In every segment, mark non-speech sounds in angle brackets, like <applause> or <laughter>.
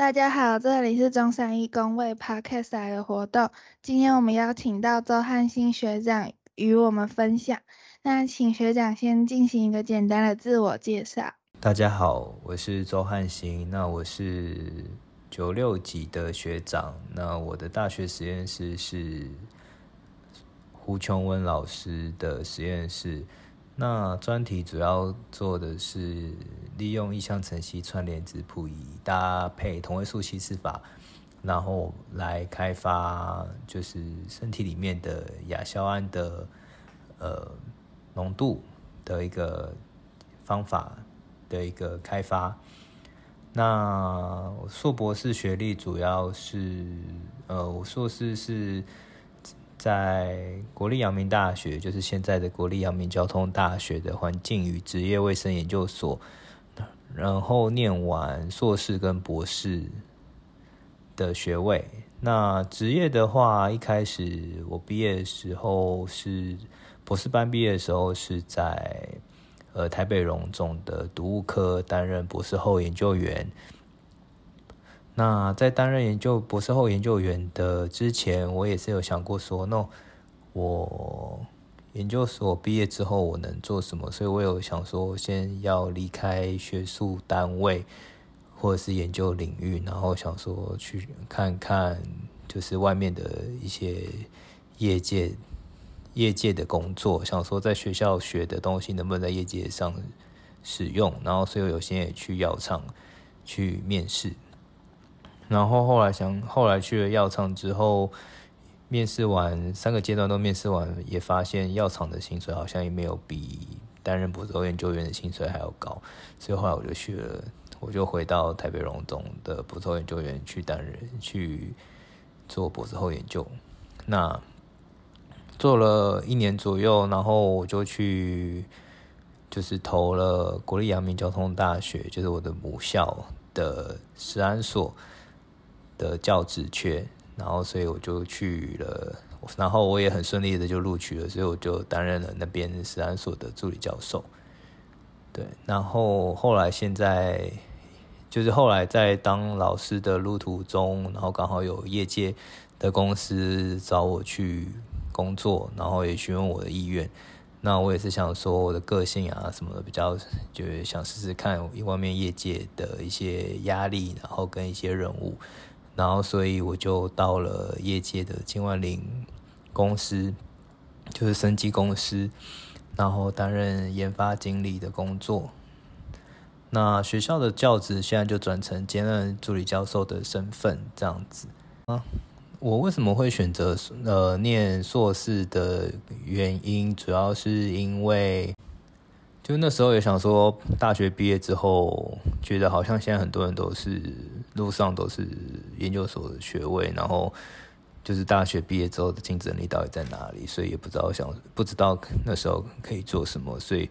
大家好，这里是中山一工位 Podcast 来的活动。今天我们邀请到周汉新学长与我们分享。那请学长先进行一个简单的自我介绍。大家好，我是周汉新。那我是九六级的学长。那我的大学实验室是胡琼文老师的实验室。那专题主要做的是利用意向晨曦串联质谱仪搭配同位素稀释法，然后来开发就是身体里面的亚硝胺的呃浓度的一个方法的一个开发。那硕博士学历主要是呃，我硕士是。在国立阳明大学，就是现在的国立阳明交通大学的环境与职业卫生研究所，然后念完硕士跟博士的学位。那职业的话，一开始我毕业的时候是博士班毕业的时候是在呃台北荣总的毒物科担任博士后研究员。那在担任研究博士后研究员的之前，我也是有想过说，那我研究所毕业之后我能做什么？所以我有想说，先要离开学术单位或者是研究领域，然后想说去看看，就是外面的一些业界业界的工作，想说在学校学的东西能不能在业界上使用，然后所以我有些也去药厂去面试。然后后来想，后来去了药厂之后，面试完三个阶段都面试完，也发现药厂的薪水好像也没有比担任博士后研究员的薪水还要高，所以后来我就去了，我就回到台北荣总的博士后研究员去担任去做博士后研究。那做了一年左右，然后我就去就是投了国立阳明交通大学，就是我的母校的实安所。的教职缺，然后所以我就去了，然后我也很顺利的就录取了，所以我就担任了那边实安所的助理教授。对，然后后来现在就是后来在当老师的路途中，然后刚好有业界的公司找我去工作，然后也询问我的意愿。那我也是想说我的个性啊什么的比较，就是想试试看外面业界的一些压力，然后跟一些任务。然后，所以我就到了业界的金万林公司，就是生技公司，然后担任研发经理的工作。那学校的教职现在就转成兼任助理教授的身份，这样子啊。我为什么会选择呃念硕士的原因，主要是因为。就那时候也想说，大学毕业之后，觉得好像现在很多人都是路上都是研究所的学位，然后就是大学毕业之后的竞争力到底在哪里？所以也不知道想不知道那时候可以做什么，所以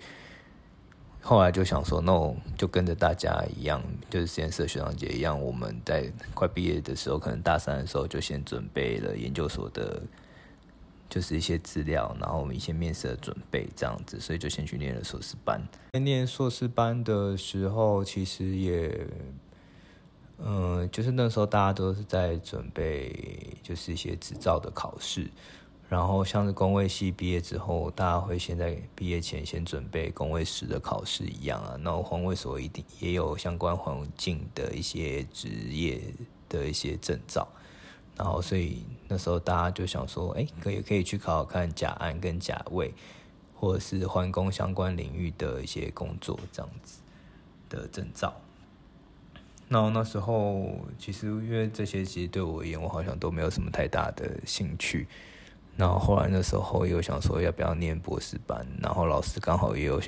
后来就想说，那我就跟着大家一样，就是实验室学长姐一样，我们在快毕业的时候，可能大三的时候就先准备了研究所的。就是一些资料，然后我们一些面试的准备这样子，所以就先去念了硕士班。念硕士班的时候，其实也，嗯，就是那时候大家都是在准备，就是一些执照的考试。然后像是工位系毕业之后，大家会先在毕业前先准备工位师的考试一样啊。然后环卫所一定也有相关环境的一些职业的一些证照。然后，所以那时候大家就想说，哎，可以可以去考考看甲安跟甲位，或者是环工相关领域的一些工作这样子的证照。然后那时候其实因为这些其实对我而言，我好像都没有什么太大的兴趣。然后后来那时候又想说要不要念博士班，然后老师刚好也有。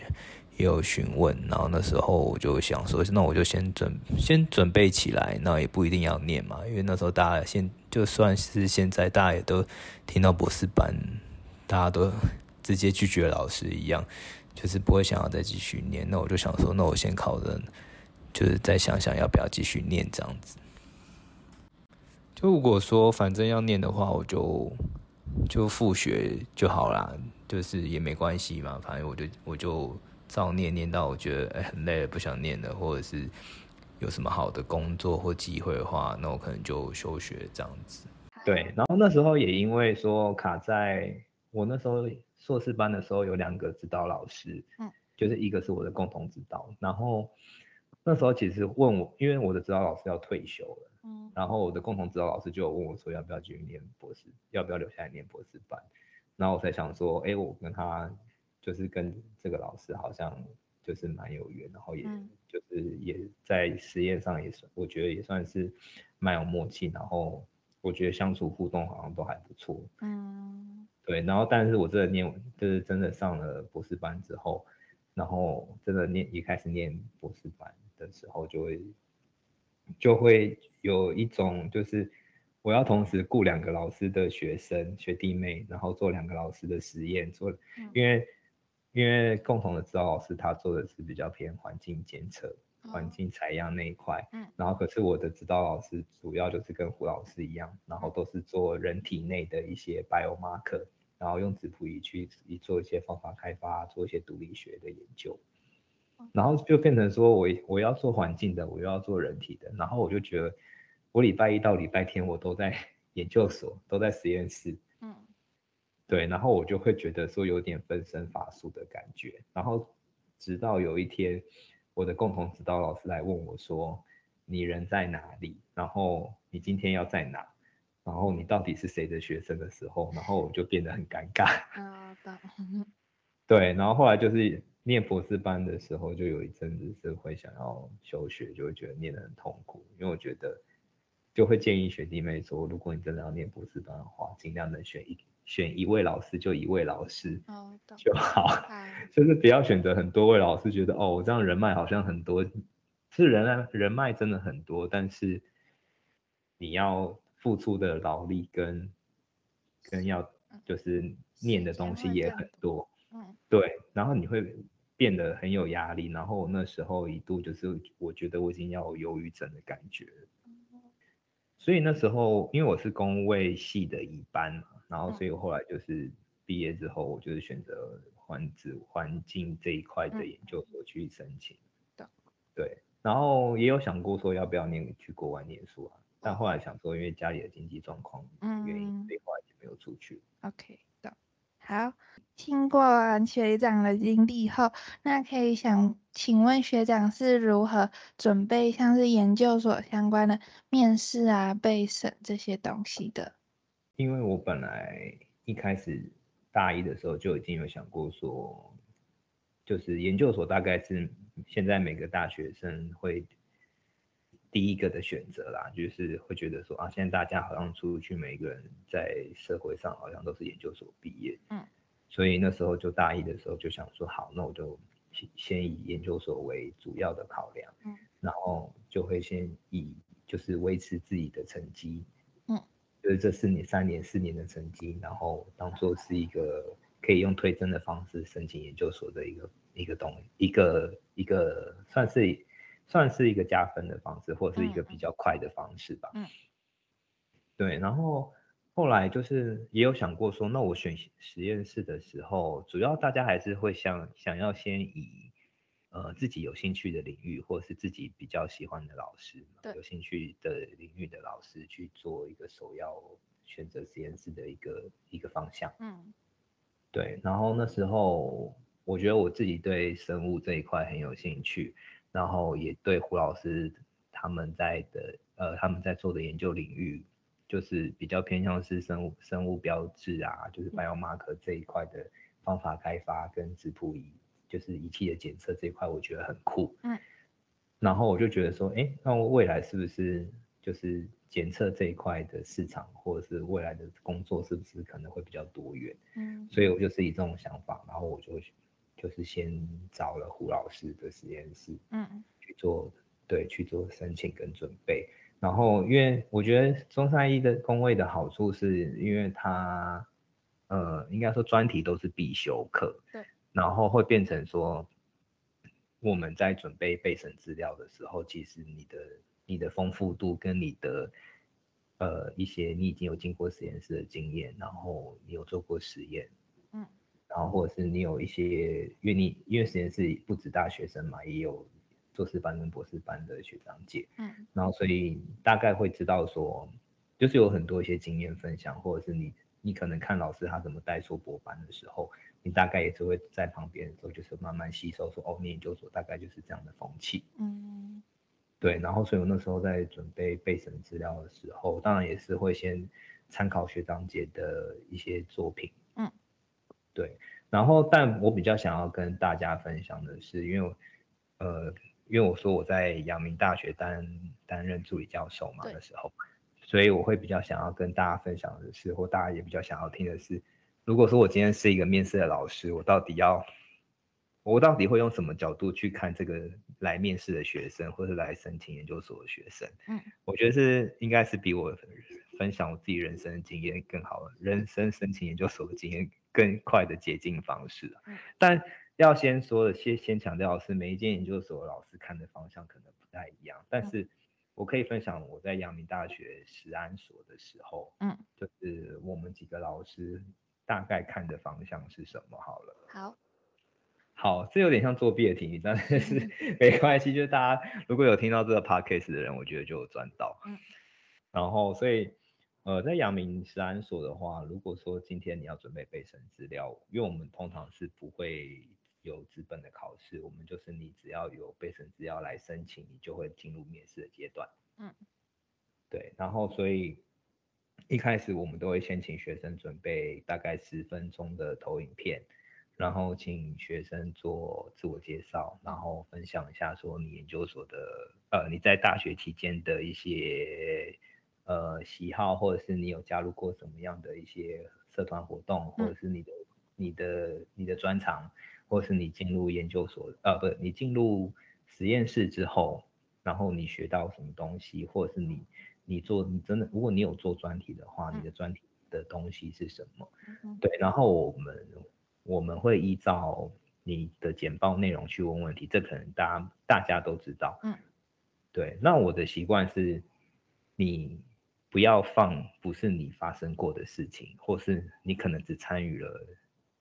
也有询问，然后那时候我就想说，那我就先准先准备起来，那也不一定要念嘛，因为那时候大家现就算是现在大家也都听到博士班，大家都直接拒绝老师一样，就是不会想要再继续念。那我就想说，那我先考的，就是再想想要不要继续念这样子。就如果说反正要念的话，我就就复学就好啦，就是也没关系嘛，反正我就我就。照念念到我觉得哎很累了不想念了，或者是有什么好的工作或机会的话，那我可能就休学这样子。对，然后那时候也因为说卡在我那时候硕士班的时候有两个指导老师，嗯，就是一个是我的共同指导，然后那时候其实问我，因为我的指导老师要退休了，嗯，然后我的共同指导老师就问我说要不要继续念博士，要不要留下来念博士班，然后我才想说，哎，我跟他就是跟这个老师好像就是蛮有缘，然后也就是也在实验上也算，我觉得也算是蛮有默契，然后。我觉得相处互动好像都还不错，嗯，对，然后但是我真的念，就是真的上了博士班之后，然后真的念一开始念博士班的时候，就会就会有一种就是我要同时雇两个老师的学生学弟妹，然后做两个老师的实验，做，因为因为共同的指导老师他做的是比较偏环境监测。环境采样那一块，嗯，然后可是我的指导老师主要就是跟胡老师一样，然后都是做人体内的一些 biomarker，然后用质谱仪去做一些方法开发，做一些毒理学的研究，然后就变成说我我要做环境的，我又要做人体的，然后我就觉得我礼拜一到礼拜天我都在 <laughs> 研究所，都在实验室，嗯，对，然后我就会觉得说有点分身乏术的感觉，然后直到有一天。我的共同指导老师来问我说：“你人在哪里？然后你今天要在哪？然后你到底是谁的学生的时候，然后我就变得很尴尬。啊，<laughs> 对，然后后来就是念博士班的时候，就有一阵子是会想要休学，就会觉得念得很痛苦，因为我觉得就会建议学弟妹说，如果你真的要念博士班的话，尽量能选一。”选一位老师就一位老师就好，<laughs> 就是不要选择很多位老师，觉得哦，我这样人脉好像很多，是人啊，人脉真的很多，但是你要付出的劳力跟跟要就是念的东西也很多，嗯，对，然后你会变得很有压力，然后那时候一度就是我觉得我已经要有忧郁症的感觉，所以那时候因为我是工位系的一班嘛。然后，所以我后来就是毕业之后，我就是选择环子环境这一块的研究所去申请。对，然后也有想过说要不要念去国外念书啊，但后来想说，因为家里的经济状况原因，所以后来就没有出去。OK，好，听过完学长的经历后，那可以想请问学长是如何准备像是研究所相关的面试啊、备审这些东西的？因为我本来一开始大一的时候就已经有想过说，就是研究所大概是现在每个大学生会第一个的选择啦，就是会觉得说啊，现在大家好像出去每个人在社会上好像都是研究所毕业，嗯，所以那时候就大一的时候就想说，好，那我就先先以研究所为主要的考量，嗯，然后就会先以就是维持自己的成绩。嗯就是这四年、三年、四年的成绩，然后当做是一个可以用推甄的方式申请研究所的一个一个东一个一个算是算是一个加分的方式，或者是一个比较快的方式吧。嗯。对，然后后来就是也有想过说，那我选实验室的时候，主要大家还是会想想要先以。呃，自己有兴趣的领域，或是自己比较喜欢的老师，有兴趣的领域的老师去做一个首要选择实验室的一个一个方向。嗯，对。然后那时候，我觉得我自己对生物这一块很有兴趣，然后也对胡老师他们在的呃他们在做的研究领域，就是比较偏向是生物生物标志啊，就是 biomarker 这一块的方法开发跟质谱仪。就是仪器的检测这一块，我觉得很酷。嗯，然后我就觉得说，哎，那未来是不是就是检测这一块的市场，或者是未来的工作，是不是可能会比较多元？嗯，所以我就是以这种想法，然后我就就是先找了胡老师的实验室，嗯，去做对去做申请跟准备。然后因为我觉得中山医的工位的好处是，因为它呃应该说专题都是必修课。对。然后会变成说，我们在准备备审资料的时候，其实你的你的丰富度跟你的呃一些你已经有经过实验室的经验，然后你有做过实验，嗯，然后或者是你有一些，因为你因为实验室不止大学生嘛，也有硕士班跟博士班的学长姐，嗯，然后所以大概会知道说，就是有很多一些经验分享，或者是你你可能看老师他怎么带硕博班的时候，你大概也是会在旁边的时候，就是慢慢吸收说，哦，研究所大概就是这样的风气，嗯，对，然后所以我那时候在准备备审资料的时候，当然也是会先参考学长姐的一些作品，嗯，对，然后但我比较想要跟大家分享的是，因为呃。因为我说我在阳明大学担担任助理教授嘛的时候，所以我会比较想要跟大家分享的是，或大家也比较想要听的是，如果说我今天是一个面试的老师，我到底要，我到底会用什么角度去看这个来面试的学生，或是来申请研究所的学生？嗯，我觉得是应该是比我分享我自己人生的经验更好，人生申请研究所的经验更快的捷径方式。嗯，但。要先说的，先先强调的是，每一间研究所老师看的方向可能不太一样，但是我可以分享我在阳明大学实安所的时候，嗯，就是我们几个老师大概看的方向是什么？好了，好，好，这有点像作弊的题，但是 <laughs> 没关系，就是大家如果有听到这个 podcast 的人，我觉得就有赚到，嗯，然后所以。呃，在阳明实安所的话，如果说今天你要准备备审资料，因为我们通常是不会有资本的考试，我们就是你只要有备审资料来申请，你就会进入面试的阶段。嗯，对，然后所以一开始我们都会先请学生准备大概十分钟的投影片，然后请学生做自我介绍，然后分享一下说你研究所的呃你在大学期间的一些。呃，喜好或者是你有加入过什么样的一些社团活动，或者是你的你的你的专长，或者是你进入研究所，呃，不，你进入实验室之后，然后你学到什么东西，或者是你你做你真的，如果你有做专题的话，你的专题的东西是什么？对，然后我们我们会依照你的简报内容去问问题，这可能大家大家都知道。嗯，对，那我的习惯是，你。不要放不是你发生过的事情，或是你可能只参与了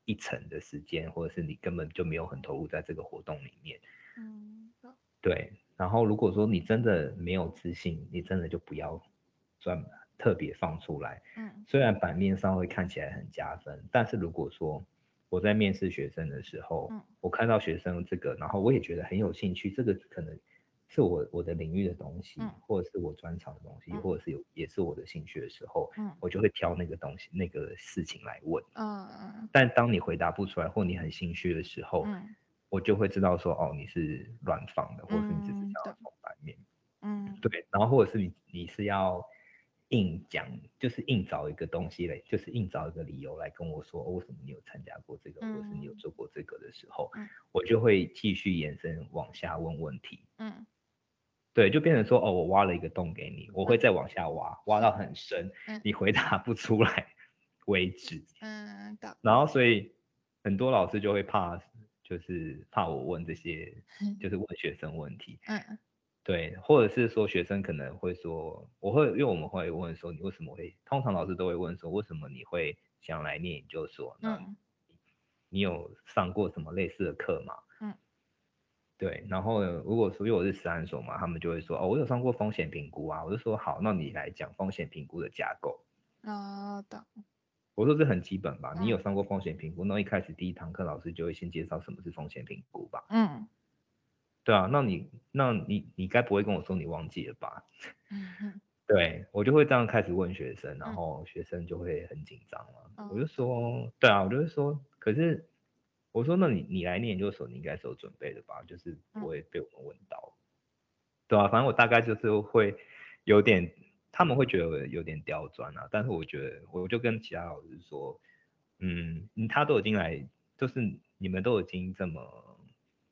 一层的时间，或者是你根本就没有很投入在这个活动里面。嗯，对。然后如果说你真的没有自信，你真的就不要专特别放出来。嗯。虽然版面上会看起来很加分，但是如果说我在面试学生的时候，嗯我看到学生这个，然后我也觉得很有兴趣，这个可能。是我我的领域的东西，或者是我专长的东西，或者是有也是我的兴趣的时候，我就会挑那个东西那个事情来问。嗯嗯。但当你回答不出来或你很心虚的时候，我就会知道说哦你是乱放的，或者是你只是想要从反面。嗯。对，然后或者是你你是要硬讲，就是硬找一个东西来，就是硬找一个理由来跟我说为什么你有参加过这个，或者是你有做过这个的时候，我就会继续延伸往下问问题。嗯。对，就变成说，哦，我挖了一个洞给你，我会再往下挖，挖到很深，你回答不出来为止。嗯，然后所以很多老师就会怕，就是怕我问这些，就是问学生问题。<laughs> 嗯，对，或者是说学生可能会说，我会因为我们会问说，你为什么会？通常老师都会问说，为什么你会想来念研究所？嗯，你有上过什么类似的课吗？对，然后如果说因为我是实安所嘛，他们就会说哦，我有上过风险评估啊，我就说好，那你来讲风险评估的架构。哦，懂。我说这很基本吧，你有上过风险评估，那一开始第一堂课老师就会先介绍什么是风险评估吧。嗯。对啊，那你那你你该不会跟我说你忘记了吧？嗯 <laughs> 对我就会这样开始问学生，然后学生就会很紧张了。我就说，对啊，我就会说，可是。我说，那你你来念研究所，你应该是有准备的吧？就是不会被我们问到，对啊，反正我大概就是会有点，他们会觉得有点刁钻啊。但是我觉得，我就跟其他老师说，嗯，他都已经来，就是你们都已经这么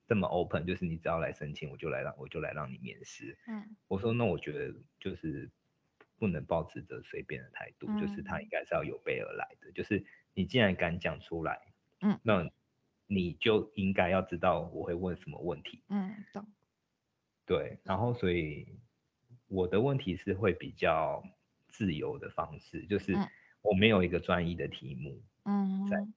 这么 open，就是你只要来申请，我就来让我就来让你面试。嗯，我说那我觉得就是不能抱持着随便的态度，就是他应该是要有备而来的，就是你既然敢讲出来，嗯，那。你就应该要知道我会问什么问题。嗯，懂。对，然后所以我的问题是会比较自由的方式，就是我没有一个专一的题目。嗯。在问，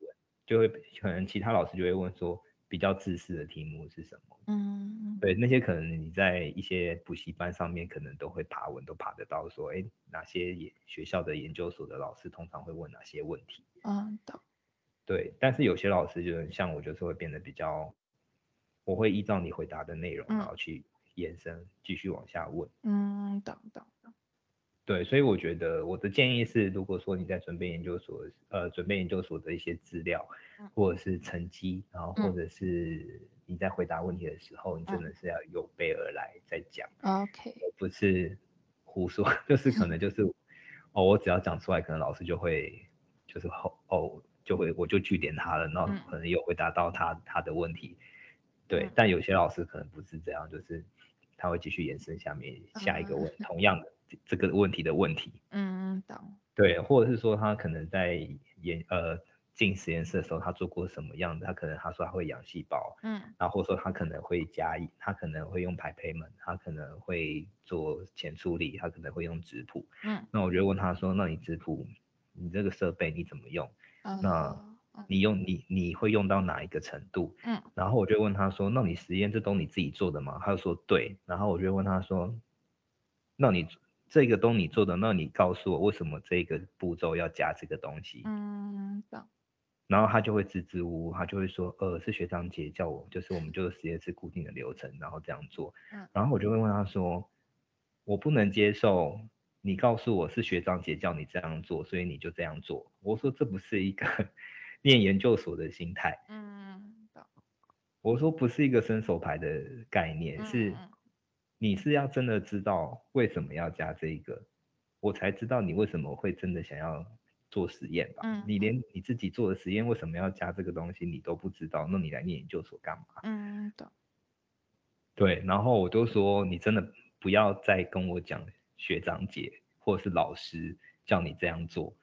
就会可能其他老师就会问说，比较自私的题目是什么？嗯，对，那些可能你在一些补习班上面可能都会爬文，都爬得到，说，哎，哪些学校的研究所的老师通常会问哪些问题？嗯，懂。对，但是有些老师就是像我，就是会变得比较，我会依照你回答的内容，然后去延伸，继续往下问。嗯，懂懂懂。对，所以我觉得我的建议是，如果说你在准备研究所，呃，准备研究所的一些资料，或者是成绩，然后或者是你在回答问题的时候，你真的是要有备而来再讲，OK，而不是胡说，<laughs> 就是可能就是，<laughs> 哦，我只要讲出来，可能老师就会就是后哦就会我就据点他了，然后可能有回答到他他的问题，对，但有些老师可能不是这样，就是他会继续延伸下面下一个问同样的。这个问题的问题，嗯嗯，懂。对，或者是说他可能在研呃进实验室的时候，他做过什么样的？他可能他说他会养细胞，嗯，然后或者说他可能会加，他可能会用排胚门，他可能会做前处理，他可能会用质谱，嗯，那我就问他说，那你质谱，你这个设备你怎么用？那你用你你会用到哪一个程度？嗯，然后我就问他说，那你实验这都你自己做的吗？他就说对，然后我就问他说，那你。这个都你做的，那你告诉我为什么这个步骤要加这个东西？嗯，懂。然后他就会支支吾吾，他就会说，呃，是学长姐叫我，就是我们就是实验室固定的流程，然后这样做。嗯。然后我就会问他说，我不能接受你告诉我是学长姐叫你这样做，所以你就这样做。我说这不是一个 <laughs> 念研究所的心态。嗯，懂。我说不是一个伸手牌的概念，是。你是要真的知道为什么要加这一个，我才知道你为什么会真的想要做实验吧？嗯，你连你自己做的实验为什么要加这个东西你都不知道，那你来念研究所干嘛？嗯，懂。对，然后我就说你真的不要再跟我讲学长姐或者是老师叫你这样做。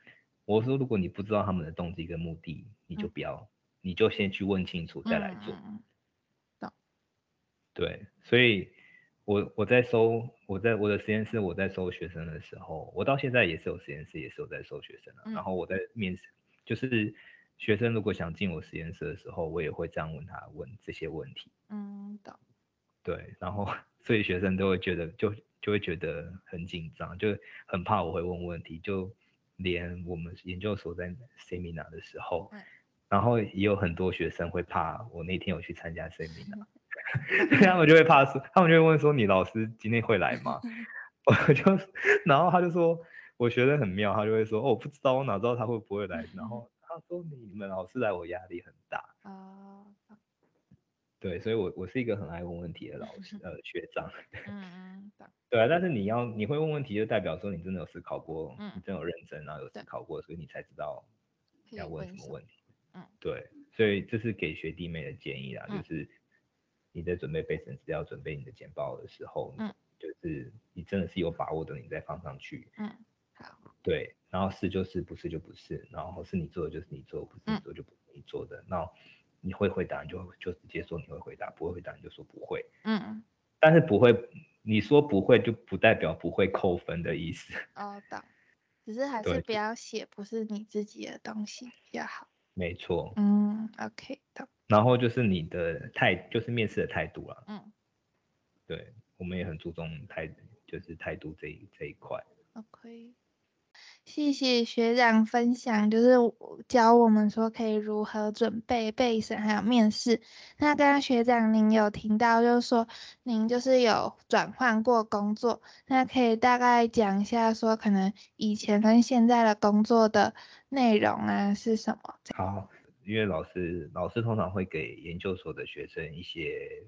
我说如果你不知道他们的动机跟目的，你就不要，你就先去问清楚再来做。懂。对，所以。我我在收我在我的实验室我在收学生的时候，我到现在也是有实验室也是有在收学生的。然后我在面试，就是学生如果想进我实验室的时候，我也会这样问他问这些问题。嗯，懂。对，然后 <laughs> 所以学生都会觉得就就会觉得很紧张，就很怕我会问问题，就连我们研究所在 seminar 的时候，然后也有很多学生会怕我那天有去参加 seminar。<laughs> 他们就会怕说，他们就会问说：“你老师今天会来吗？” <laughs> 我就，然后他就说：“我学得很妙。”他就会说：“哦，我不知道，我哪知道他会不会来？”然后他说：“你们老师来，我压力很大。”啊，对，所以我我是一个很爱问问题的老师，<laughs> 呃，学长。<laughs> 嗯嗯，对啊，但是你要你会问问题，就代表说你真的有思考过，你真有认真，然后有思考过，所以你才知道要问什么问题。嗯，对，所以这是给学弟妹的建议啦，就是。你在准备备审资料、准备你的简报的时候，嗯，就是你真的是有把握的，你再放上去，嗯，好，对，然后是就是，不是就不是，然后是你做的就是你做，不是你做就不是你做的，那你会回答你就就直接说你会回答，不会回答你就说不会，嗯，但是不会，你说不会就不代表不会扣分的意思，哦，懂，只是还是不要写不是你自己的东西比较好，没错，嗯，OK，懂。然后就是你的态，就是面试的态度了。嗯，对，我们也很注重态，就是态度这一这一块。OK，谢谢学长分享，就是教我们说可以如何准备备审还有面试。那刚刚学长您有听到，就是说您就是有转换过工作，那可以大概讲一下说可能以前跟现在的工作的内容啊是什么？好。因为老师老师通常会给研究所的学生一些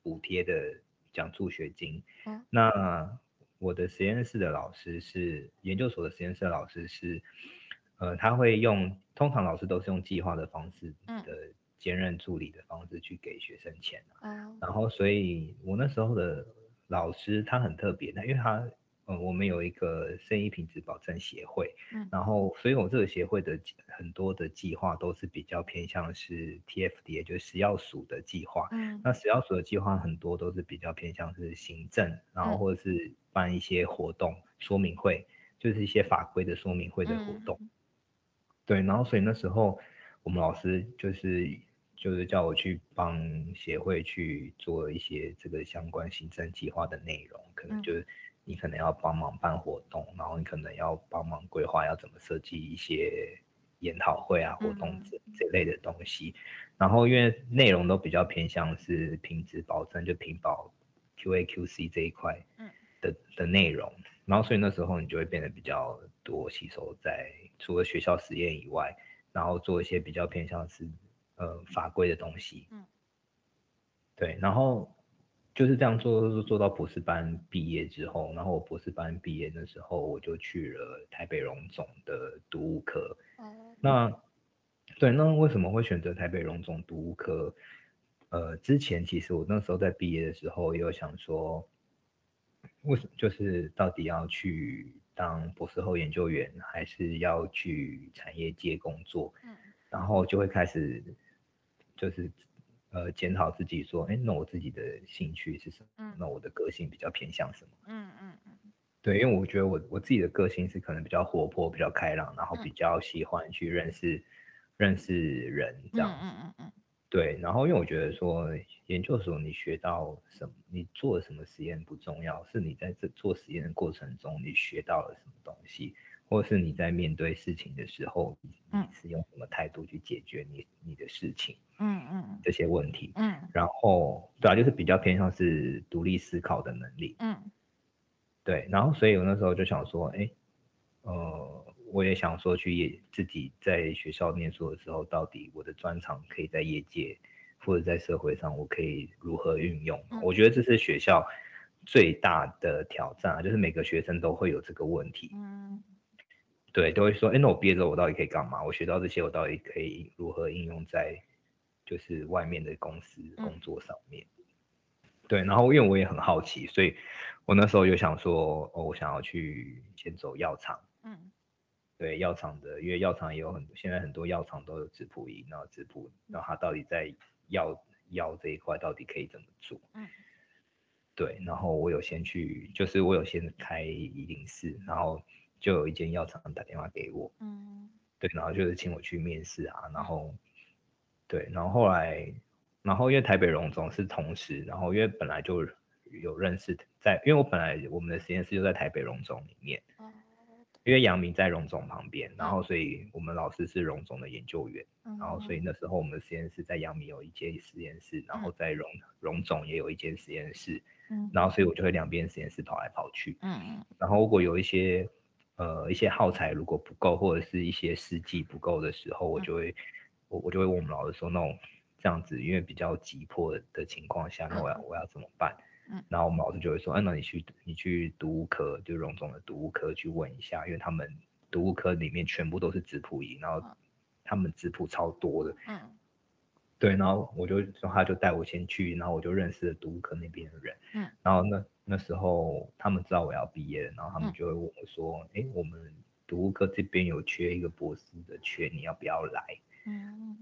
补贴的奖助学金。嗯，那我的实验室的老师是研究所的实验室的老师是，呃，他会用通常老师都是用计划的方式的兼任助理的方式去给学生钱。嗯，然后所以我那时候的老师他很特别的，因为他。呃，我们有一个生意品质保证协会，嗯，然后，所以我这个协会的很多的计划都是比较偏向是 TFD，也就是食药署的计划，嗯，那食药署的计划很多都是比较偏向是行政，然后或者是办一些活动说明会，就是一些法规的说明会的活动，对，然后所以那时候我们老师就是就是叫我去帮协会去做一些这个相关行政计划的内容，可能就是你可能要帮忙办活动，然后你可能要帮忙规划要怎么设计一些研讨会啊活动这这类的东西。然后因为内容都比较偏向是品质保证，就品保 QA QC 这一块的的内容，然后所以那时候你就会变得比较多吸收在除了学校实验以外，然后做一些比较偏向是。呃，法规的东西，嗯，对，然后就是这样做，做到博士班毕业之后，然后我博士班毕业的时候，我就去了台北荣总的读物科。嗯，那对，那为什么会选择台北荣总读物科？呃，之前其实我那时候在毕业的时候，也有想说，为什么就是到底要去当博士后研究员，还是要去产业界工作？嗯，然后就会开始。就是呃检讨自己说，哎，那我自己的兴趣是什么？嗯，那我的个性比较偏向什么？嗯嗯嗯，对，因为我觉得我我自己的个性是可能比较活泼、比较开朗，然后比较喜欢去认识认识人这样。嗯嗯嗯对，然后因为我觉得说研究所你学到什么，你做什么实验不重要，是你在这做实验的过程中你学到了什么东西。或是你在面对事情的时候，你是用什么态度去解决你你的事情？嗯嗯，这些问题。嗯，然后对啊，就是比较偏向是独立思考的能力。嗯，对，然后所以我那时候就想说，哎，呃，我也想说去业自己在学校念书的时候，到底我的专长可以在业界或者在社会上，我可以如何运用？我觉得这是学校最大的挑战，就是每个学生都会有这个问题。嗯。对，都会说，哎，那我毕业之后我到底可以干嘛？我学到这些，我到底可以如何应用在就是外面的公司工作上面？对，然后因为我也很好奇，所以我那时候就想说，哦，我想要去先走药厂。嗯，对，药厂的，因为药厂也有很多，现在很多药厂都有质谱仪，然后质谱，然后它到底在药药这一块到底可以怎么做？嗯，对，然后我有先去，就是我有先开一零四，然后。就有一间药厂打电话给我，嗯，对，然后就是请我去面试啊，然后，对，然后后来，然后因为台北荣总是同时，然后因为本来就有认识在，因为我本来我们的实验室就在台北荣总里面，哦，因为阳明在荣总旁边，然后所以我们老师是荣总的研究员，然后所以那时候我们实验室在阳明有一间实验室，然后在荣荣总也有一间实验室，嗯，然后所以我就会两边实验室跑来跑去，然后如果有一些呃，一些耗材如果不够，或者是一些试剂不够的时候，我就会，我我就会问我们老师说，那种这样子，因为比较急迫的情况下，那我要我要怎么办？嗯，然后我们老师就会说，哎，那你去你去读物科，就荣总的读物科去问一下，因为他们读物科里面全部都是质谱仪，然后他们质谱超多的。嗯。对，然后我就说，他就带我先去，然后我就认识了读物科那边的人。嗯。然后那。那时候他们知道我要毕业了，然后他们就会问我说：“哎，我们读物科这边有缺一个博士的缺，你要不要来？”嗯，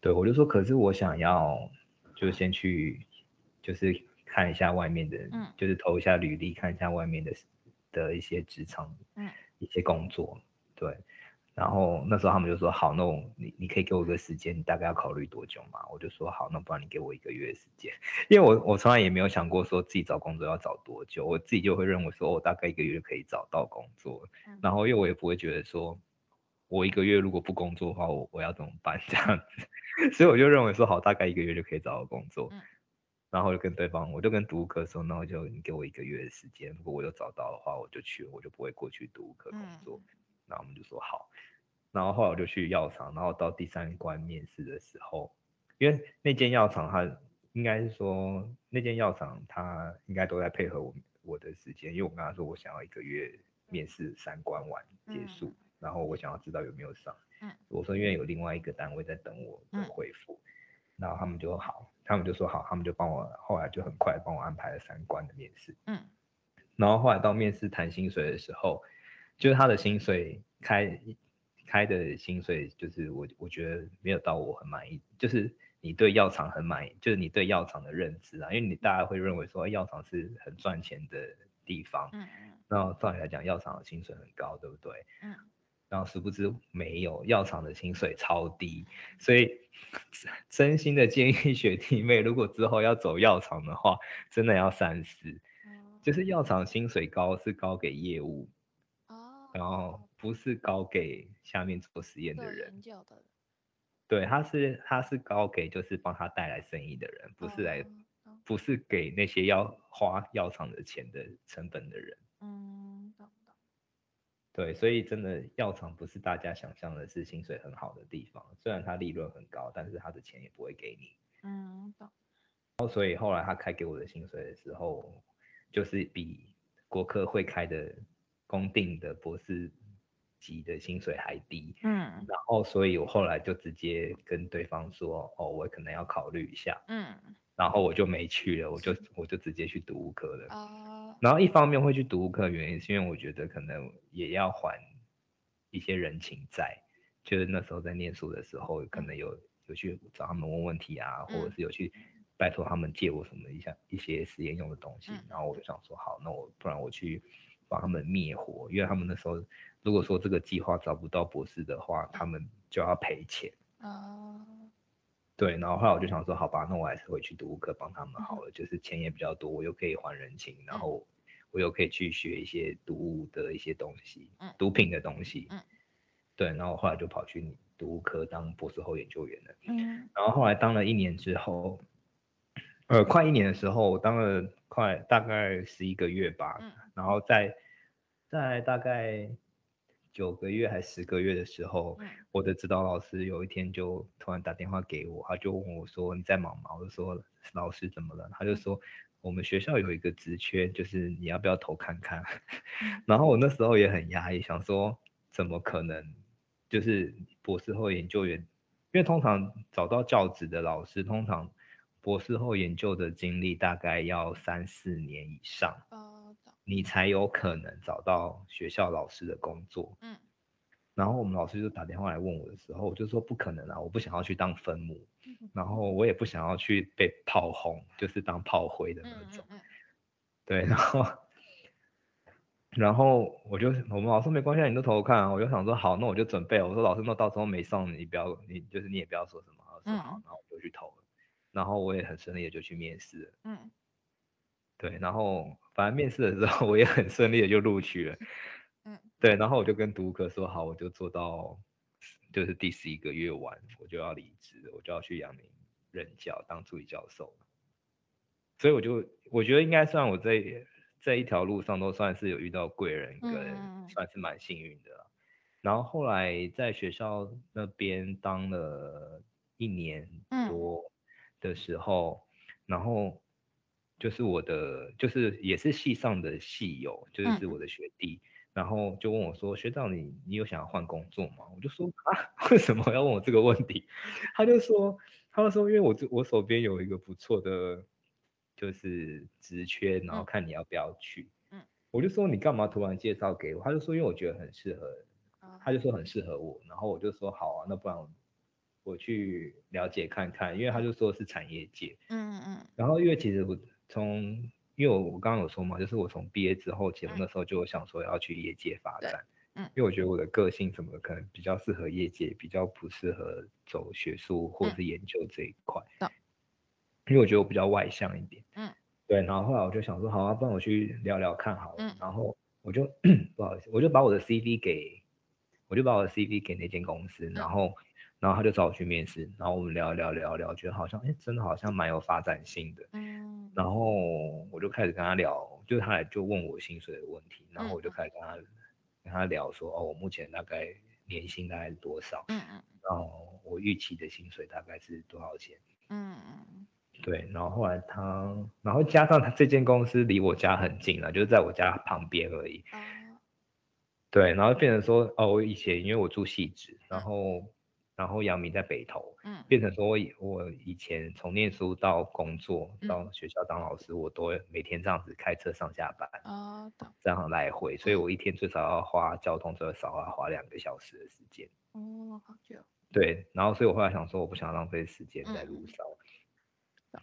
对我就说：“可是我想要，就先去，就是看一下外面的，嗯，就是投一下履历，看一下外面的的一些职场，嗯，一些工作，对。”然后那时候他们就说好，那我你你可以给我一个时间，你大概要考虑多久嘛？我就说好，那不然你给我一个月时间，<laughs> 因为我我从来也没有想过说自己找工作要找多久，我自己就会认为说我大概一个月可以找到工作。然后因为我也不会觉得说，我一个月如果不工作的话，我我要怎么办 <laughs> 这样子？所以我就认为说好，大概一个月就可以找到工作。然后就跟对方，我就跟读科说，那我就你给我一个月的时间，如果我有找到的话，我就去，我就不会过去读科工作。那我们就说好，然后后来我就去药厂，然后到第三关面试的时候，因为那间药厂它应该是说那间药厂它应该都在配合我我的时间，因为我跟他说我想要一个月面试三关完结束，然后我想要知道有没有上，嗯，我说因为有另外一个单位在等我的回复，然后他们就好，他们就说好，他们就帮我后来就很快帮我安排了三关的面试，嗯，然后后来到面试谈薪水的时候。就是他的薪水开开的薪水，就是我我觉得没有到我很满意。就是你对药厂很满意，就是你对药厂的认知啊，因为你大家会认为说药厂是很赚钱的地方。嗯嗯。那照理来讲，药厂的薪水很高，对不对？嗯。然后殊不知没有，药厂的薪水超低，所以真心的建议学弟妹，如果之后要走药厂的话，真的要三思。就是药厂薪水高是高给业务，哦，然后不是高给下面做实验的人。对，他是他是高给就是帮他带来生意的人，不是来不是给那些要花药厂的钱的成本的人。嗯。对，所以真的药厂不是大家想象的是薪水很好的地方，虽然它利润很高，但是它的钱也不会给你。嗯，懂。然后所以后来他开给我的薪水的时候。就是比国科会开的公定的博士级的薪水还低，嗯，然后所以我后来就直接跟对方说，哦，我可能要考虑一下，嗯，然后我就没去了，我就我就直接去读物科了，哦，然后一方面会去读物科的原因是因为我觉得可能也要还一些人情债，就是那时候在念书的时候，可能有有去找他们问问题啊，或者是有去。拜托他们借我什么一下一些实验用的东西，然后我就想说好，那我不然我去帮他们灭火，因为他们那时候如果说这个计划找不到博士的话，他们就要赔钱。哦。对，然后后来我就想说好吧，那我还是回去读科帮他们好了，就是钱也比较多，我又可以还人情，然后我又可以去学一些毒物的一些东西，嗯毒品的东西。嗯。对，然后后来就跑去毒科当博士后研究员了。嗯。然后后来当了一年之后。呃，快一年的时候，我当了快大概十一个月吧，然后在在大概九个月还十个月的时候，我的指导老师有一天就突然打电话给我，他就问我说：“你在忙吗？”我就说：“老师怎么了？”他就说：“我们学校有一个职缺，就是你要不要投看看？” <laughs> 然后我那时候也很压抑，想说怎么可能？就是博士后研究员，因为通常找到教职的老师，通常。博士后研究的经历大概要三四年以上，你才有可能找到学校老师的工作。嗯，然后我们老师就打电话来问我的时候，我就说不可能啊，我不想要去当分母，然后我也不想要去被炮轰，就是当炮灰的那种。对，然后，然后我就我们老师没关系，你都投看啊，我就想说好，那我就准备，我说老师，那到时候没上，你不要，你就是你也不要说什么，说好，然后我就去投了。然后我也很顺利的就去面试了，嗯，对，然后反正面试的时候我也很顺利的就录取了，<laughs> 嗯，对，然后我就跟读客说好，我就做到就是第十一个月完，我就要离职，我就要去阳明任教当助理教授，所以我就我觉得应该算我在这一条路上都算是有遇到贵人，跟算是蛮幸运的了。然后后来在学校那边当了一年多。的时候，然后就是我的，就是也是系上的系友，就是我的学弟，然后就问我说：“学长，你你有想要换工作吗？”我就说：“啊，<laughs> 为什么要问我这个问题？”他就说：“他就说，因为我这我手边有一个不错的，就是职缺，然后看你要不要去。”嗯，我就说：“你干嘛突然介绍给我？”他就说：“因为我觉得很适合。”他就说很适合我，然后我就说：“好啊，那不然。”我去了解看看，因为他就说是产业界，嗯嗯然后因为其实我从，因为我我刚刚有说嘛，就是我从毕业之后，其实那时候就想说要去业界发展，嗯，因为我觉得我的个性什么可能比较适合业界，比较不适合走学术或者是研究这一块，因为我觉得我比较外向一点，嗯，对，然后后来我就想说，好啊，不然我去聊聊看好了，然后我就 <clears throat> 不好意思，我就把我的 CV 给，我就把我的 CV 给那间公司，然后。然后他就找我去面试，然后我们聊聊聊聊，觉得好像哎，真的好像蛮有发展性的。嗯。然后我就开始跟他聊，就他来就问我薪水的问题，然后我就开始跟他跟他聊说，哦，我目前大概年薪大概是多少？嗯嗯。然后我预期的薪水大概是多少钱？嗯嗯。对，然后后来他，然后加上他这间公司离我家很近了，就是在我家旁边而已。哦。对，然后变成说，哦，我以前因为我住汐止，然后。然后杨明在北投，嗯，变成说，我我以前从念书到工作到学校当老师，我都每天这样子开车上下班，哦，这样来回，所以我一天最少要花交通最少要花两个小时的时间，哦，好久。对，然后所以我后来想说，我不想浪费时间在路上，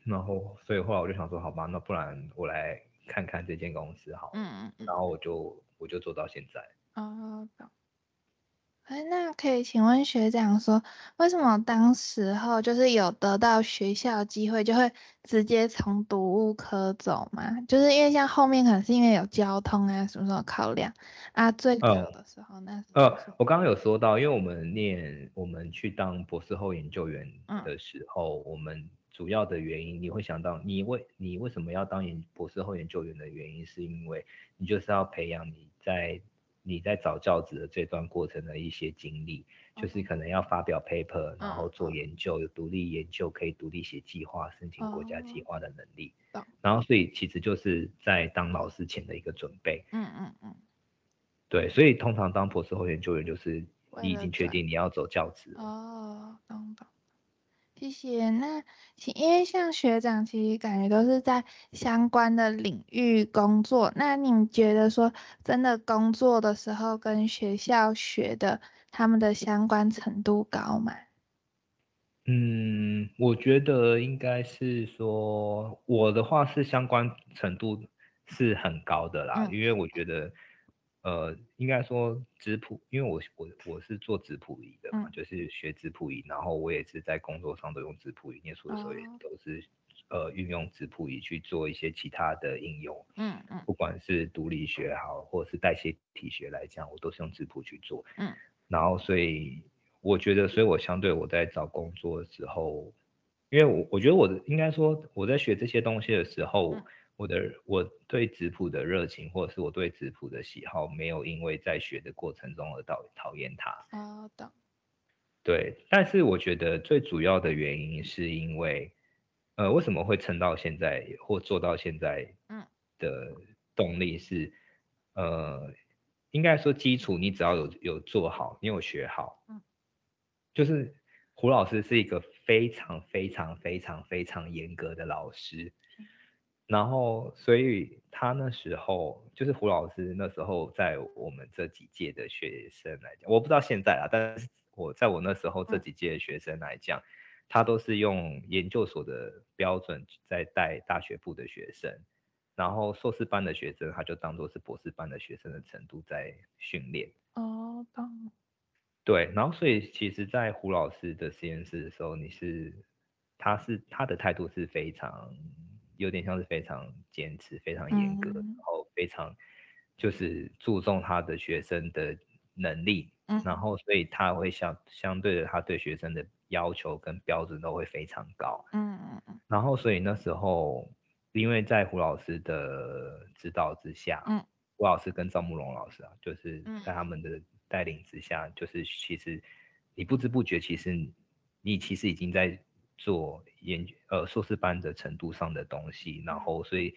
然后所以后来我就想说，好吧，那不然我来看看这间公司好，嗯嗯，然后。我就我就做到现在，哦，哎，那可以请问学长说，为什么当时候就是有得到学校机会，就会直接从读物科走嘛？就是因为像后面可能是因为有交通啊什么什么考量啊，最早的时候那呃，我刚刚有说到，因为我们念我们去当博士后研究员的时候，我们主要的原因你会想到，你为你为什么要当研博士后研究员的原因，是因为你就是要培养你在。你在找教职的这段过程的一些经历，就是可能要发表 paper，然后做研究，有独立研究，可以独立写计划，申请国家计划的能力。然后，所以其实就是在当老师前的一个准备。嗯嗯嗯。对，所以通常当博士后研究员，就是你已经确定你要走教职。哦，懂懂。谢谢。那因为像学长，其实感觉都是在相关的领域工作。那你觉得说，真的工作的时候跟学校学的，他们的相关程度高吗？嗯，我觉得应该是说，我的话是相关程度是很高的啦，因为我觉得。呃，应该说质谱，因为我我我是做质谱仪的嘛，就是学质谱仪，然后我也是在工作上都用质谱仪，念书的时候也都是呃运用质谱仪去做一些其他的应用，嗯嗯，不。管是毒理学好，或者是代谢体学来讲，我都是用质谱去做，嗯，然后所以我觉得，所以我相对我在找工作的时候，因为我我觉得我的应该说我在学这些东西的时候。我的我对质谱的热情，或者是我对质谱的喜好，没有因为在学的过程中而讨讨厌它。哦，懂。对，但是我觉得最主要的原因是因为，呃，为什么会撑到现在或做到现在？嗯。的动力是，呃，应该说基础你只要有有做好，你有学好，嗯，就是胡老师是一个非常非常非常非常严格的老师。然后，所以他那时候就是胡老师那时候在我们这几届的学生来讲，我不知道现在啊，但是我在我那时候这几届的学生来讲，他都是用研究所的标准在带大学部的学生，然后硕士班的学生他就当做是博士班的学生的程度在训练。哦，棒。对，然后所以其实，在胡老师的实验室的时候，你是，他是他的态度是非常。有点像是非常坚持、非常严格，然后非常就是注重他的学生的能力，然后所以他会相相对的，他对学生的要求跟标准都会非常高。嗯嗯嗯。然后所以那时候，因为在胡老师的指导之下，嗯，胡老师跟赵慕龙老师啊，就是在他们的带领之下，就是其实你不知不觉，其实你其实已经在。做研呃硕士班的程度上的东西，然后所以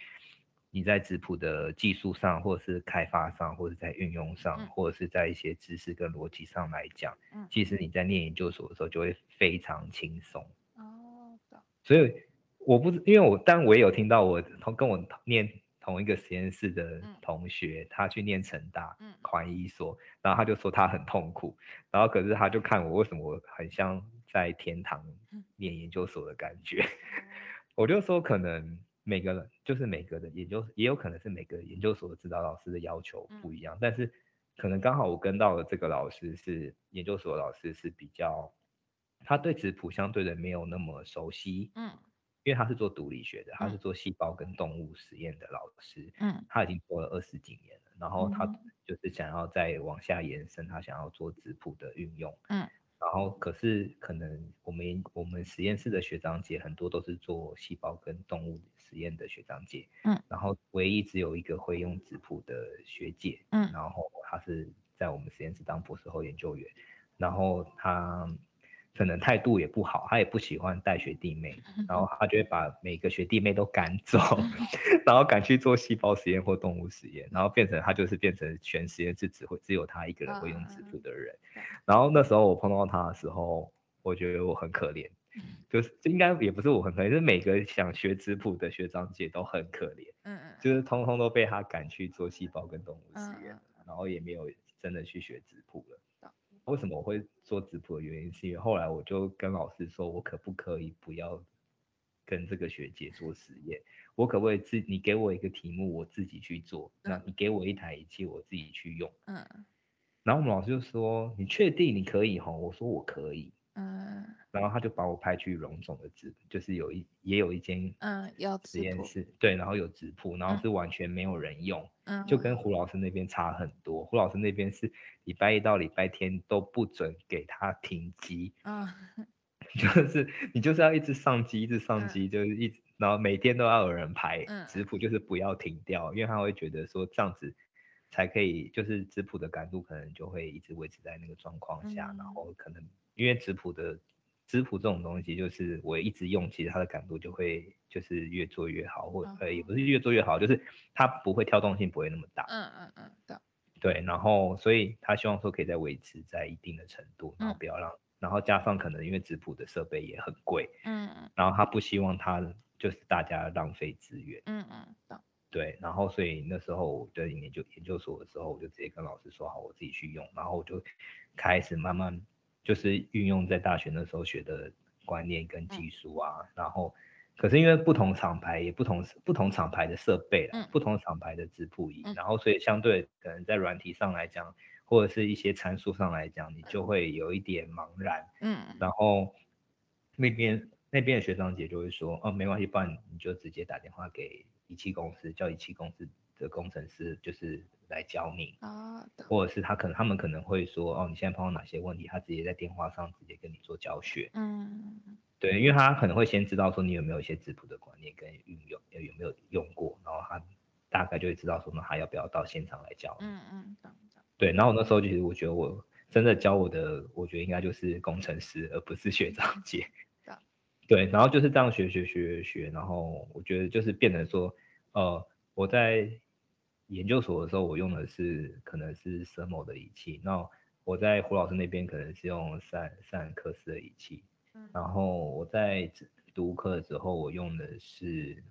你在质谱的技术上，或者是开发上，或者在运用上，或者是在一些知识跟逻辑上来讲，嗯，其实你在念研究所的时候就会非常轻松。哦，所以我不因为我但我也有听到我同跟我念同一个实验室的同学，他去念成大宽医所，然后他就说他很痛苦，然后可是他就看我为什么很像。在天堂念研究所的感觉，<laughs> 我就说可能每个人就是每个的研究，也有可能是每个研究所的指导老师的要求不。一样，但是可能刚好我跟到的这个老师是研究所老师是比较，他对质谱相对的没有那么熟悉，嗯，因为他是做毒理学的，他是做细胞跟动物实验的老师，嗯，他已经做了二十几年了，然后他就是想要再往下延伸，他想要做质谱的运用，嗯。然后，可是可能我们我们实验室的学长姐很多都是做细胞跟动物实验的学长姐，嗯，然后唯一只有一个会用质谱的学姐，嗯，然后他是在我们实验室当博士后研究员，然后他。可能态度也不好，他也不喜欢带学弟妹，<laughs> 然后他就会把每个学弟妹都赶走，<laughs> 然后赶去做细胞实验或动物实验，然后变成他就是变成全实验室只会只有他一个人会用质谱的人。然后那时候我碰到他的时候，我觉得我很可怜，就是应该也不是我很可怜，就是每个想学质谱的学长姐都很可怜，嗯嗯，就是通通都被他赶去做细胞跟动物实验，然后也没有真的去学质谱了。为什么我会做直播的原因，是因为后来我就跟老师说，我可不可以不要跟这个学姐做实验？我可不可以自你给我一个题目，我自己去做？那你给我一台仪器，我自己去用。嗯。然后我们老师就说：“你确定你可以哈？”我说：“我可以。”嗯。然后他就把我派去荣总的职，就是有一也有一间嗯有实验室，对，然后有直铺，然后是完全没有人用，嗯，就跟胡老师那边差很多。胡老师那边是礼拜一到礼拜天都不准给他停机，嗯，<laughs> 就是你就是要一直上机，一直上机，就是一直，然后每天都要有人排直铺，就是不要停掉，因为他会觉得说这样子才可以，就是直谱的感度可能就会一直维持在那个状况下，然后可能因为质谱的。质谱这种东西，就是我一直用，其实它的感度就会就是越做越好，或呃也不是越做越好，就是它不会跳动性不会那么大。嗯嗯嗯，对。对，然后所以他希望说可以再维持在一定的程度，然后不要让，然后加上可能因为质谱的设备也很贵，嗯嗯，然后他不希望他就是大家浪费资源。嗯嗯，懂。对，然后所以那时候我在研究研究所的时候，我就直接跟老师说好，我自己去用，然后我就开始慢慢。就是运用在大学那时候学的观念跟技术啊，然后，可是因为不同厂牌也不同不同厂牌的设备了，不同厂牌的质谱仪，然后所以相对可能在软体上来讲，或者是一些参数上来讲，你就会有一点茫然，嗯，然后那边那边的学长姐就会说，哦，没关系，不然你就直接打电话给仪器公司，叫仪器公司的工程师，就是。来教你啊，或者是他可能他们可能会说哦，你现在碰到哪些问题，他直接在电话上直接跟你做教学。嗯，对，因为他可能会先知道说你有没有一些质朴的观念跟运用，有没有用过，然后他大概就会知道说那他要不要到现场来教。嗯嗯，对，然后我那时候其实我觉得我真的教我的，我觉得应该就是工程师，而不是学长姐。<laughs> 对，然后就是这样学学学学，然后我觉得就是变成说，呃，我在。研究所的时候，我用的是可能是森某的仪器，那我在胡老师那边可能是用赛赛恩克斯的仪器，然后我在读课的时候，我用的是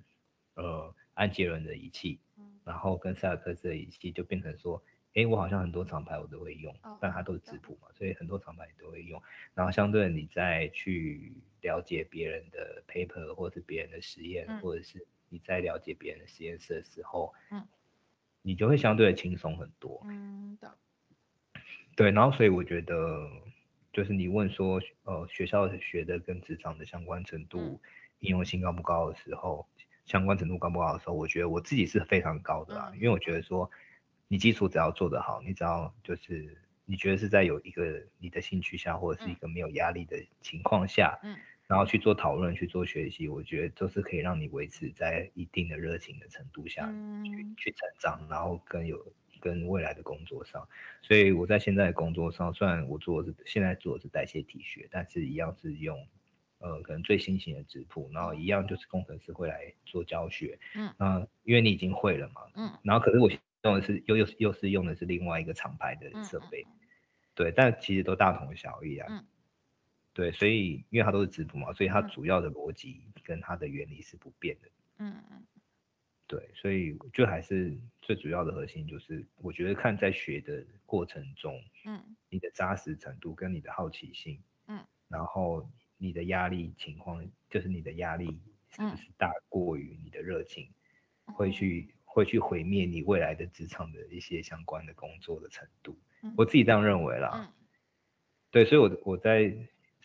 呃安杰伦的仪器，然后跟赛尔克斯的仪器就变成说，哎，我好像很多厂牌我都会用，但它都是质谱嘛，所以很多厂牌都会用，然后相对你再去了解别人的 paper 或者是别人的实验，或者是你在了解别人的实验室的时候，嗯。你就会相对的轻松很多。嗯的。对，然后所以我觉得，就是你问说，呃，学校学的跟职场的相关程度、应用性高不高的时候，相关程度高不高的时候，我觉得我自己是非常高的啊，因为我觉得说，你基础只要做得好，你只要就是你觉得是在有一个你的兴趣下，或者是一个没有压力的情况下，嗯。然后去做讨论，去做学习，我觉得都是可以让你维持在一定的热情的程度下去去成长，然后跟有跟未来的工作上。所以我在现在的工作上，虽然我做的是现在做的是代谢体学，但是一样是用呃可能最新型的质谱，然后一样就是工程师会来做教学。嗯。那因为你已经会了嘛。嗯。然后可是我用的是又又又是用的是另外一个厂牌的设备。对，但其实都大同小异啊。嗯。对，所以因为它都是质谱嘛，所以它主要的逻辑跟它的原理是不变的。嗯嗯。对，所以就还是最主要的核心就是，我觉得看在学的过程中，嗯，你的扎实程度跟你的好奇心，嗯，然后你的压力情况，就是你的压力是不是大过于你的热情，会去会去毁灭你未来的职场的一些相关的工作的程度。我自己这样认为啦。嗯。对，所以我我在。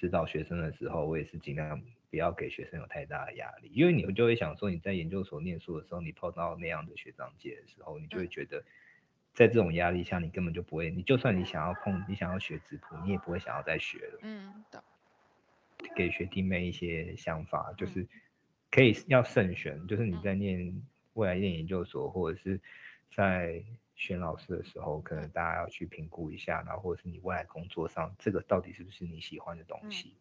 指导学生的时候，我也是尽量不要给学生有太大的压力，因为你就会想说，你在研究所念书的时候，你碰到那样的学长姐的时候，你就会觉得，在这种压力下，你根本就不会，你就算你想要碰，你想要学直谱，你也不会想要再学了。嗯，给学弟妹一些想法，就是可以要慎选，就是你在念未来念研究所或者是在。选老师的时候，可能大家要去评估一下，然后或者是你未来工作上这个到底是不是你喜欢的东西。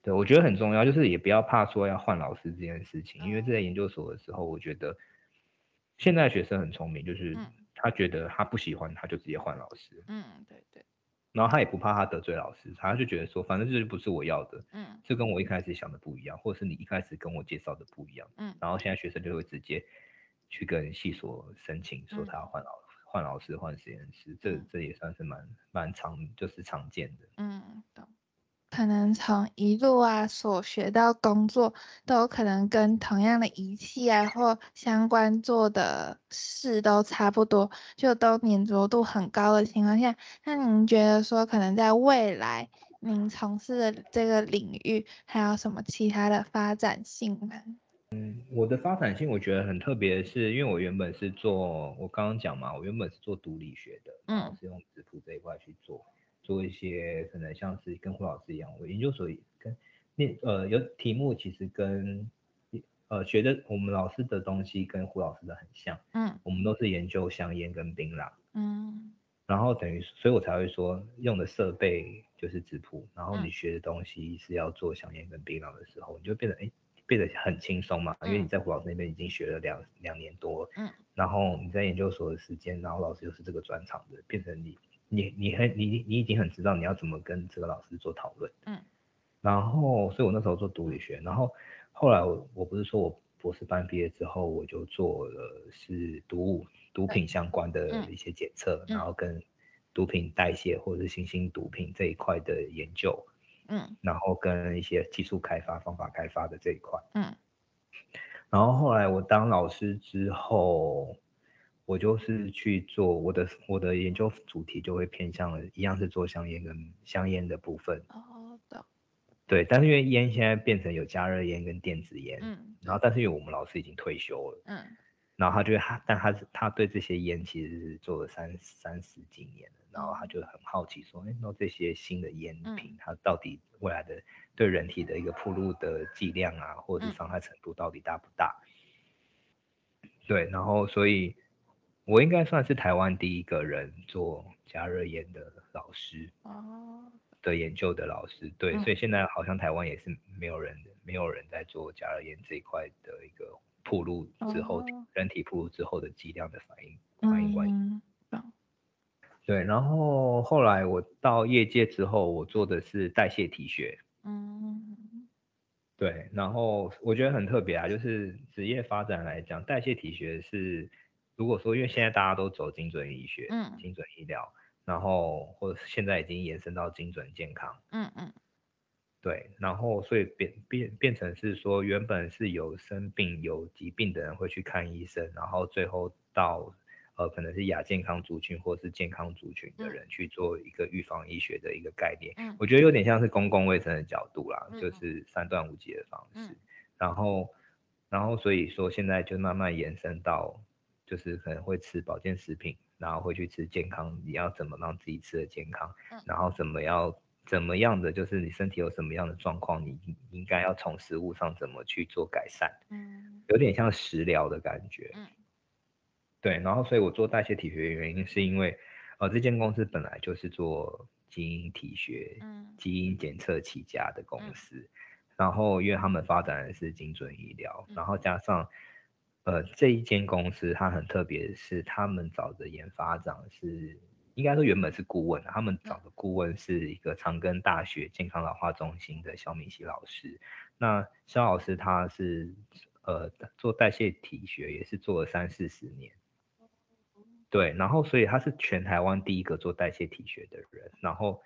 对，我觉得很重要，就是也不要怕说要换老师这件事情，因为在研究所的时候，我觉得现在学生很聪明，就是他觉得他不喜欢，他就直接换老师。嗯，对对。然后他也不怕他得罪老师，他就觉得说，反正这就不是我要的。嗯。这跟我一开始想的不一样，或者是你一开始跟我介绍的不一样。嗯。然后现在学生就会直接。去跟系所申请，说他要换老换老师换实验室，这这也算是蛮蛮常就是常见的。嗯，懂。可能从一路啊所学到工作，都可能跟同样的仪器啊或相关做的事都差不多，就都粘着度很高的情况下，那您觉得说可能在未来您从事的这个领域还有什么其他的发展性吗？嗯，我的发展性我觉得很特别是，因为我原本是做我刚刚讲嘛，我原本是做毒理学的，嗯，是用质谱这一块去做。做一些可能像是跟胡老师一样，我研究所跟那呃有题目其实跟呃学的我们老师的东西跟胡老师的很像，嗯，我们都是研究香烟跟槟榔，嗯，然后等于所以我才会说用的设备就是质谱，然后你学的东西是要做香烟跟槟榔的时候，你就变得哎变得很轻松嘛，因为你在胡老师那边已经学了两两年多，嗯，然后你在研究所的时间，然后老师又是这个专长的，变成你。你你很你你已经很知道你要怎么跟这个老师做讨论，嗯，然后所以我那时候做毒理学，然后后来我我不是说我博士班毕业之后我就做了是毒物毒品相关的一些检测，然后跟毒品代谢或者是新兴毒品这一块的研究，嗯，然后跟一些技术开发方法开发的这一块，嗯，然后后来我当老师之后。我就是去做我的我的研究主题就会偏向一样是做香烟跟香烟的部分。哦，的。对，但是因为烟现在变成有加热烟跟电子烟，嗯，然后但是因为我们老师已经退休了，嗯，然后他就他，但他是他对这些烟其实是做了三三十几年了，然后他就很好奇说，哎，那这些新的烟品它到底未来的对人体的一个铺路的剂量啊，或者是伤害程度到底大不大？对，然后所以。我应该算是台湾第一个人做加热烟的老师哦，的研究的老师，对，所以现在好像台湾也是没有人，没有人在做加热烟这一块的一个铺路之后，人体铺路之后的剂量的反应反应关系。对，然后后来我到业界之后，我做的是代谢体学，嗯，对，然后我觉得很特别啊，就是职业发展来讲，代谢体学是。如果说，因为现在大家都走精准医学，嗯，精准医疗，然后或者现在已经延伸到精准健康，嗯嗯，对，然后所以变变变成是说，原本是有生病有疾病的人会去看医生，然后最后到呃可能是亚健康族群或是健康族群的人去做一个预防医学的一个概念，嗯，我觉得有点像是公共卫生的角度啦，就是三段五级的方式，然后然后所以说现在就慢慢延伸到。就是可能会吃保健食品，然后会去吃健康，你要怎么让自己吃的健康，然后怎么要怎么样的，就是你身体有什么样的状况，你应该要从食物上怎么去做改善，嗯，有点像食疗的感觉，嗯，对，然后所以我做代谢体学的原因是因为，呃，这间公司本来就是做基因体学、基因检测起家的公司，然后因为他们发展的是精准医疗，然后加上。呃，这一间公司它很特别的是，他们找的研发长是，应该说原本是顾问，他们找的顾问是一个长庚大学健康老化中心的肖明熙老师。那肖老师他是呃做代谢体学也是做了三四十年，对，然后所以他是全台湾第一个做代谢体学的人，然后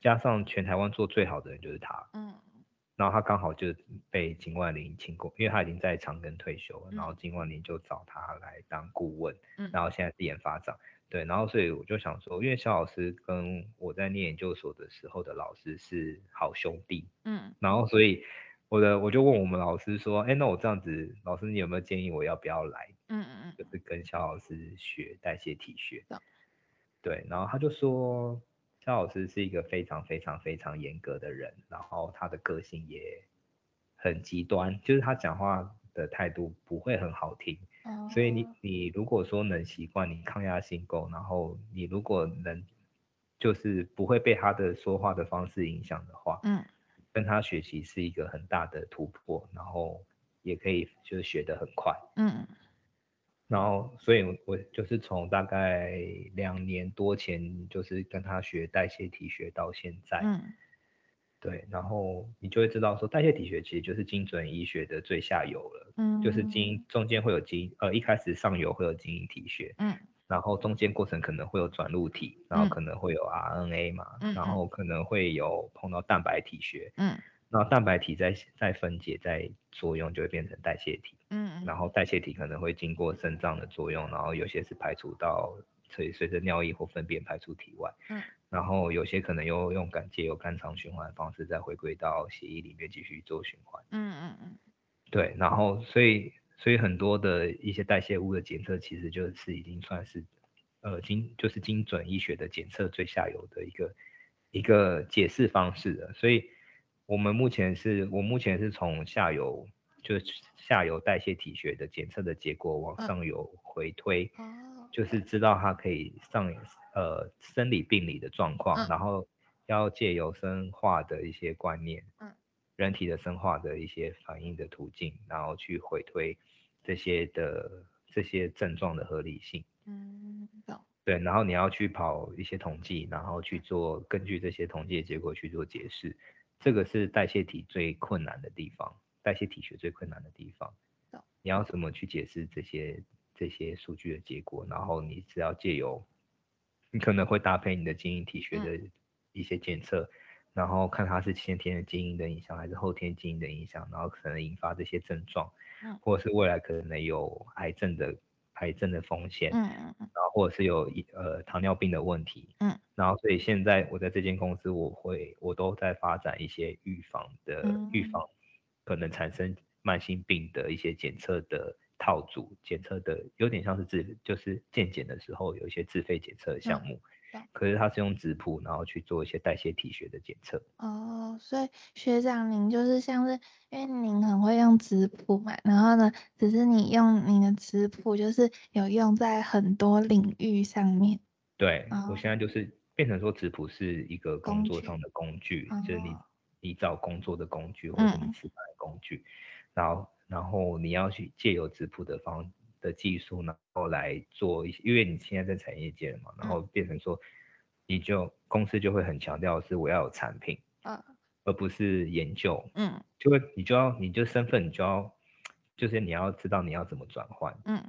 加上全台湾做最好的人就是他，嗯。然后他刚好就被金万林请过，因为他已经在长庚退休了，然后金万林就找他来当顾问，然后现在是研发长，对，然后所以我就想说，因为肖老师跟我在念研究所的时候的老师是好兄弟，嗯，然后所以我的我就问我们老师说，哎，那我这样子，老师你有没有建议我要不要来？嗯嗯嗯，就是跟肖老师学代谢体学，对，然后他就说。肖老师是一个非常非常非常严格的人，然后他的个性也很极端，就是他讲话的态度不会很好听。所以你你如果说能习惯，你抗压性够，然后你如果能就是不会被他的说话的方式影响的话，嗯，跟他学习是一个很大的突破，然后也可以就是学得很快。嗯。然后，所以我就是从大概两年多前，就是跟他学代谢体学到现在。嗯。对，然后你就会知道说，代谢体学其实就是精准医学的最下游了。嗯。就是基因中间会有基因，呃，一开始上游会有基因体学。嗯。然后中间过程可能会有转录体，然后可能会有 RNA 嘛，嗯然后可能会有碰到蛋白体学，嗯，然后蛋白体在在分解在作用就会变成代谢体，嗯，然后代谢体可能会经过肾脏的作用，然后有些是排除到随随着尿液或粪便排出体外，嗯，然后有些可能又用肝借由肝肠循环的方式再回归到血液里面继续做循环，嗯嗯嗯，对，然后所以。所以很多的一些代谢物的检测，其实就是已经算是，呃精就是精准医学的检测最下游的一个一个解释方式了。所以我们目前是我目前是从下游就是下游代谢体学的检测的结果往上游回推，就是知道它可以上呃生理病理的状况，然后要借由生化的一些观念。嗯人体的生化的一些反应的途径，然后去回推这些的这些症状的合理性。嗯，对，然后你要去跑一些统计，然后去做根据这些统计的结果去做解释。这个是代谢体最困难的地方，代谢体学最困难的地方。你要怎么去解释这些这些数据的结果？然后你只要借由，你可能会搭配你的基因体学的一些检测。然后看它是先天的基因的影响还是后天基因的影响，然后可能引发这些症状，嗯，或者是未来可能有癌症的癌症的风险，嗯嗯嗯，然后或者是有呃糖尿病的问题，嗯，然后所以现在我在这间公司，我会我都在发展一些预防的预。防可能产生慢性病的一些检测的套组，检测的有点像是自就是健检的时候有一些自费检测的项目。可是它是用质谱，然后去做一些代谢体学的检测。哦，所以学长您就是像是，因为您很会用质谱嘛，然后呢，只是你用你的质谱就是有用在很多领域上面。对，我现在就是变成说质谱是一个工作上的工具，就是你你找工作的工具或者你吃饭的工具，然后然后你要去借由质谱的方。的技术，然后来做一些，因为你现在在产业界了嘛，然后变成说，你就公司就会很强调是我要有产品，嗯，而不是研究，嗯，就会你就要你就身份你就要，就是你要知道你要怎么转换，嗯，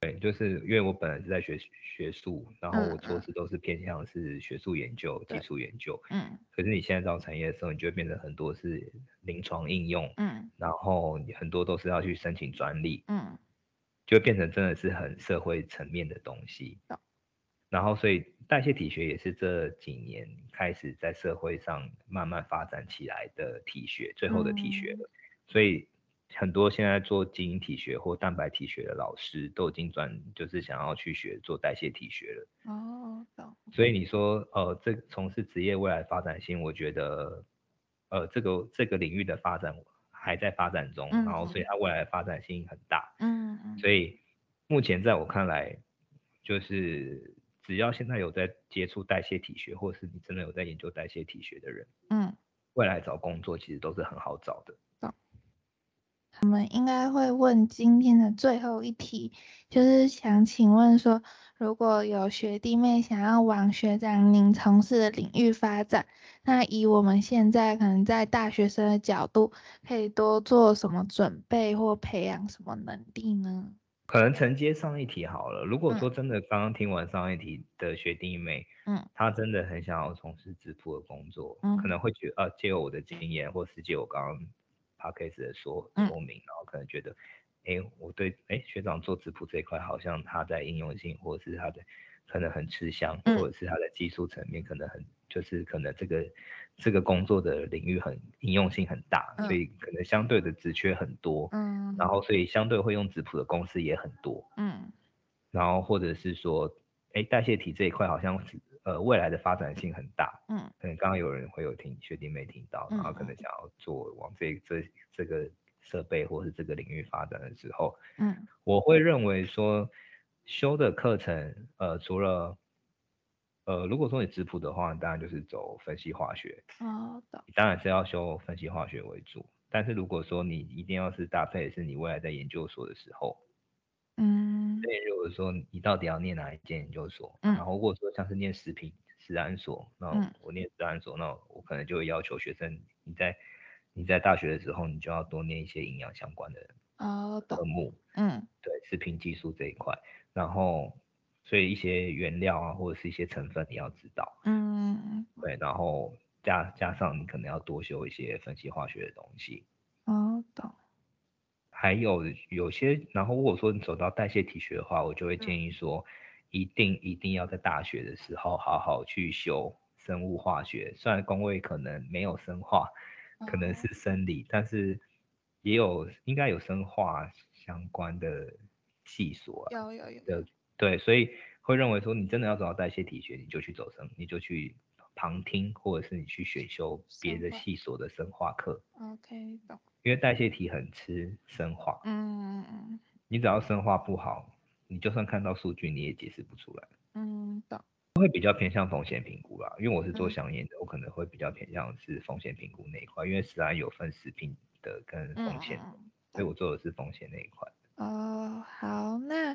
对，就是因为我本来是在学学术，然后我做事都是偏向是学术研究、技术研究，嗯，可是你现在到产业的时候，你就会变成很多是临床应用，嗯，然后你很多都是要去申请专利，嗯。就变成真的是很社会层面的东西，然后所以代谢体学也是这几年开始在社会上慢慢发展起来的体学，最后的体学了。所以很多现在做基因体学或蛋白体学的老师都已经转，就是想要去学做代谢体学了。哦，懂。所以你说，呃，这从事职业未来发展性，我觉得，呃，这个这个领域的发展。还在发展中，然后所以它未来的发展性很大，嗯嗯，所以目前在我看来，就是只要现在有在接触代谢体学，或是你真的有在研究代谢体学的人，嗯，未来找工作其实都是很好找的。我们应该会问今天的最后一题，就是想请问说，如果有学弟妹想要往学长您从事的领域发展，那以我们现在可能在大学生的角度，可以多做什么准备或培养什么能力呢？可能承接上一题好了。如果说真的刚刚听完上一题的学弟妹，嗯，他真的很想要从事支付的工作，嗯，可能会觉啊借我的经验，或是借我刚刚。他开始的说说明，然后可能觉得，哎，我对哎学长做质谱这一块，好像他在应用性，或者是他的可能很吃香，或者是他的技术层面可能很，就是可能这个这个工作的领域很应用性很大，所以可能相对的职缺很多，嗯，然后所以相对会用质谱的公司也很多，嗯，然后或者是说，哎，代谢体这一块好像是。呃，未来的发展性很大，嗯，可能刚刚有人会有听，确定没听到，然后可能想要做往这这这个设备或是这个领域发展的时候，嗯，我会认为说修的课程，呃，除了，呃，如果说你质谱的话，当然就是走分析化学，哦，当然是要修分析化学为主，但是如果说你一定要是搭配是你未来在研究所的时候。嗯，所以如果说你到底要念哪一间研究所，嗯，然后如果说像是念食品食安所，那我念食安所，那我可能就会要求学生你在你在大学的时候，你就要多念一些营养相关的哦科目，嗯，对，食品技术这一块，然后所以一些原料啊或者是一些成分你要知道。嗯。对，然后加加上你可能要多修一些分析化学的东西。哦，懂。还有有些，然后如果说你走到代谢体学的话，我就会建议说，一定一定要在大学的时候好好去修生物化学。虽然工位可能没有生化，可能是生理，但是也有应该有生化相关的系所。有有有。的对，所以会认为说，你真的要走到代谢体学，你就去走生，你就去旁听，或者是你去选修别的系所的生化课。OK，懂。因为代谢体很吃生化，嗯嗯嗯你只要生化不好，你就算看到数据你也解释不出来，嗯，懂。会比较偏向风险评估啦，因为我是做香烟的，我可能会比较偏向是风险评估那一块，因为食安有分食品的跟风险，所以我做的是风险那一块。哦，好，那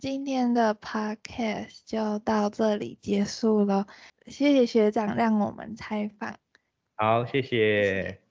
今天的 podcast 就到这里结束了，谢谢学长让我们采访。好，谢谢。